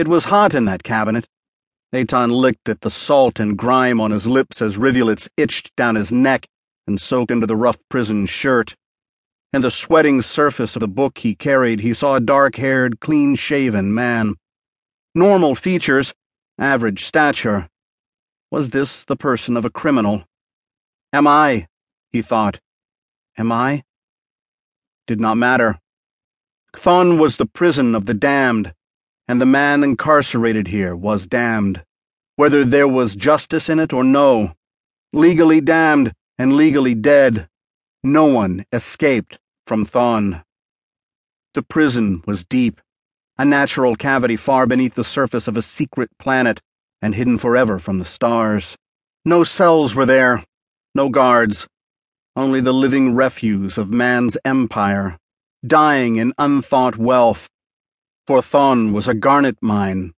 It was hot in that cabinet. Aton licked at the salt and grime on his lips as rivulets itched down his neck and soaked into the rough prison shirt. In the sweating surface of the book he carried, he saw a dark haired, clean shaven man. Normal features, average stature. Was this the person of a criminal? Am I? he thought. Am I? Did not matter. Chthon was the prison of the damned, and the man incarcerated here was damned, whether there was justice in it or no. Legally damned and legally dead, no one escaped from Chthon. The prison was deep, a natural cavity far beneath the surface of a secret planet and hidden forever from the stars. No cells were there, no guards, only the living refuse of man's empire, dying in unthought wealth. For Chthon was a garnet mine,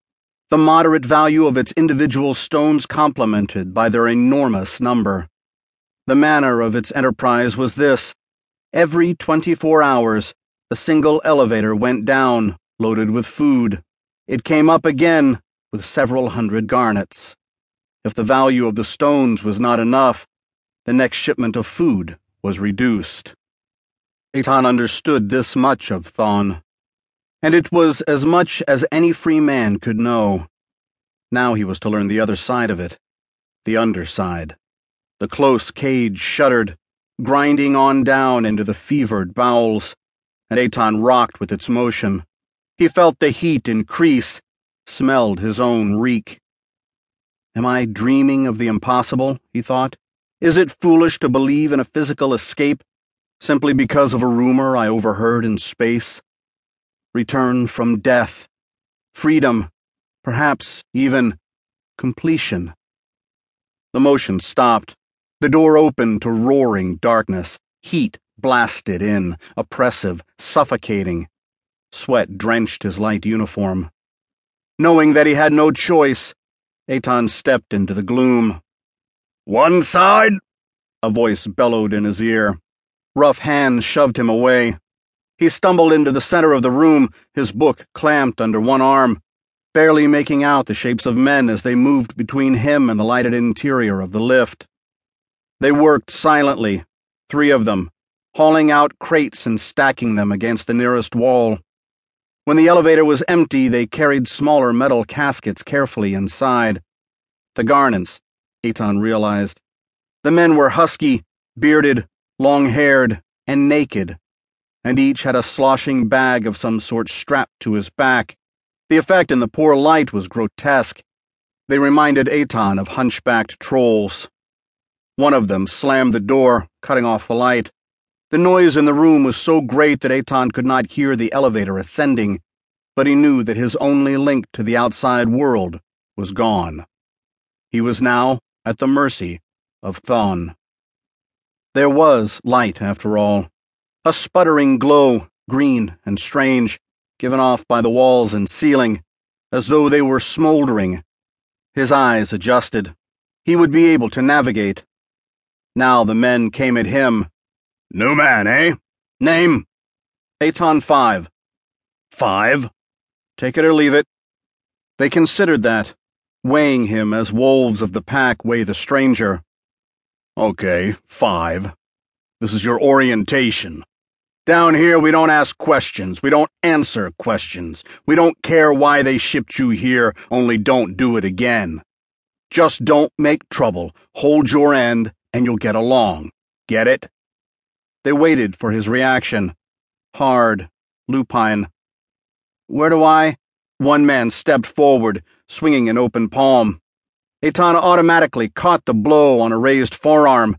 the moderate value of its individual stones complemented by their enormous number. The manner of its enterprise was this every 24 hours, a single elevator went down, loaded with food. It came up again with several hundred garnets. If the value of the stones was not enough, the next shipment of food was reduced. Aton understood this much of Chthon, and it was as much as any free man could know. Now he was to learn the other side of it, the underside. The close cage shuddered, grinding on down into the fevered bowels, and Aton rocked with its motion. He felt the heat increase, smelled his own reek. Am I dreaming of the impossible? he thought. Is it foolish to believe in a physical escape simply because of a rumor I overheard in space? Return from death, freedom, perhaps even completion. The motion stopped. The door opened to roaring darkness. Heat blasted in, oppressive, suffocating. Sweat drenched his light uniform. Knowing that he had no choice, Aton stepped into the gloom. One side! A voice bellowed in his ear. Rough hands shoved him away. He stumbled into the center of the room, his book clamped under one arm, barely making out the shapes of men as they moved between him and the lighted interior of the lift. They worked silently, three of them, hauling out crates and stacking them against the nearest wall. When the elevator was empty, they carried smaller metal caskets carefully inside. The garnets, Aton realized. The men were husky, bearded, long haired, and naked, and each had a sloshing bag of some sort strapped to his back. The effect in the poor light was grotesque. They reminded Aton of hunchbacked trolls. One of them slammed the door, cutting off the light. The noise in the room was so great that Aton could not hear the elevator ascending, but he knew that his only link to the outside world was gone. He was now at the mercy of Chthon. There was light, after all, a sputtering glow, green and strange, given off by the walls and ceiling, as though they were smoldering. His eyes adjusted. He would be able to navigate. Now the men came at him. New man, eh? Name? Aton 5. Five? Take it or leave it. They considered that weighing him as wolves of the pack weigh the stranger. Okay, five. This is your orientation. Down here, we don't ask questions. We don't answer questions. We don't care why they shipped you here, only don't do it again. Just don't make trouble. Hold your end, and you'll get along. Get it? They waited for his reaction. Hard, lupine. Where do I? One man stepped forward, swinging an open palm. Aton automatically caught the blow on a raised forearm.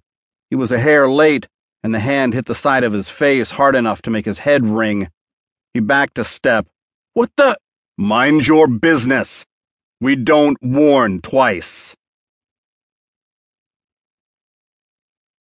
He was a hair late, and the hand hit the side of his face hard enough to make his head ring. He backed a step. What the? Mind your business. We don't warn twice.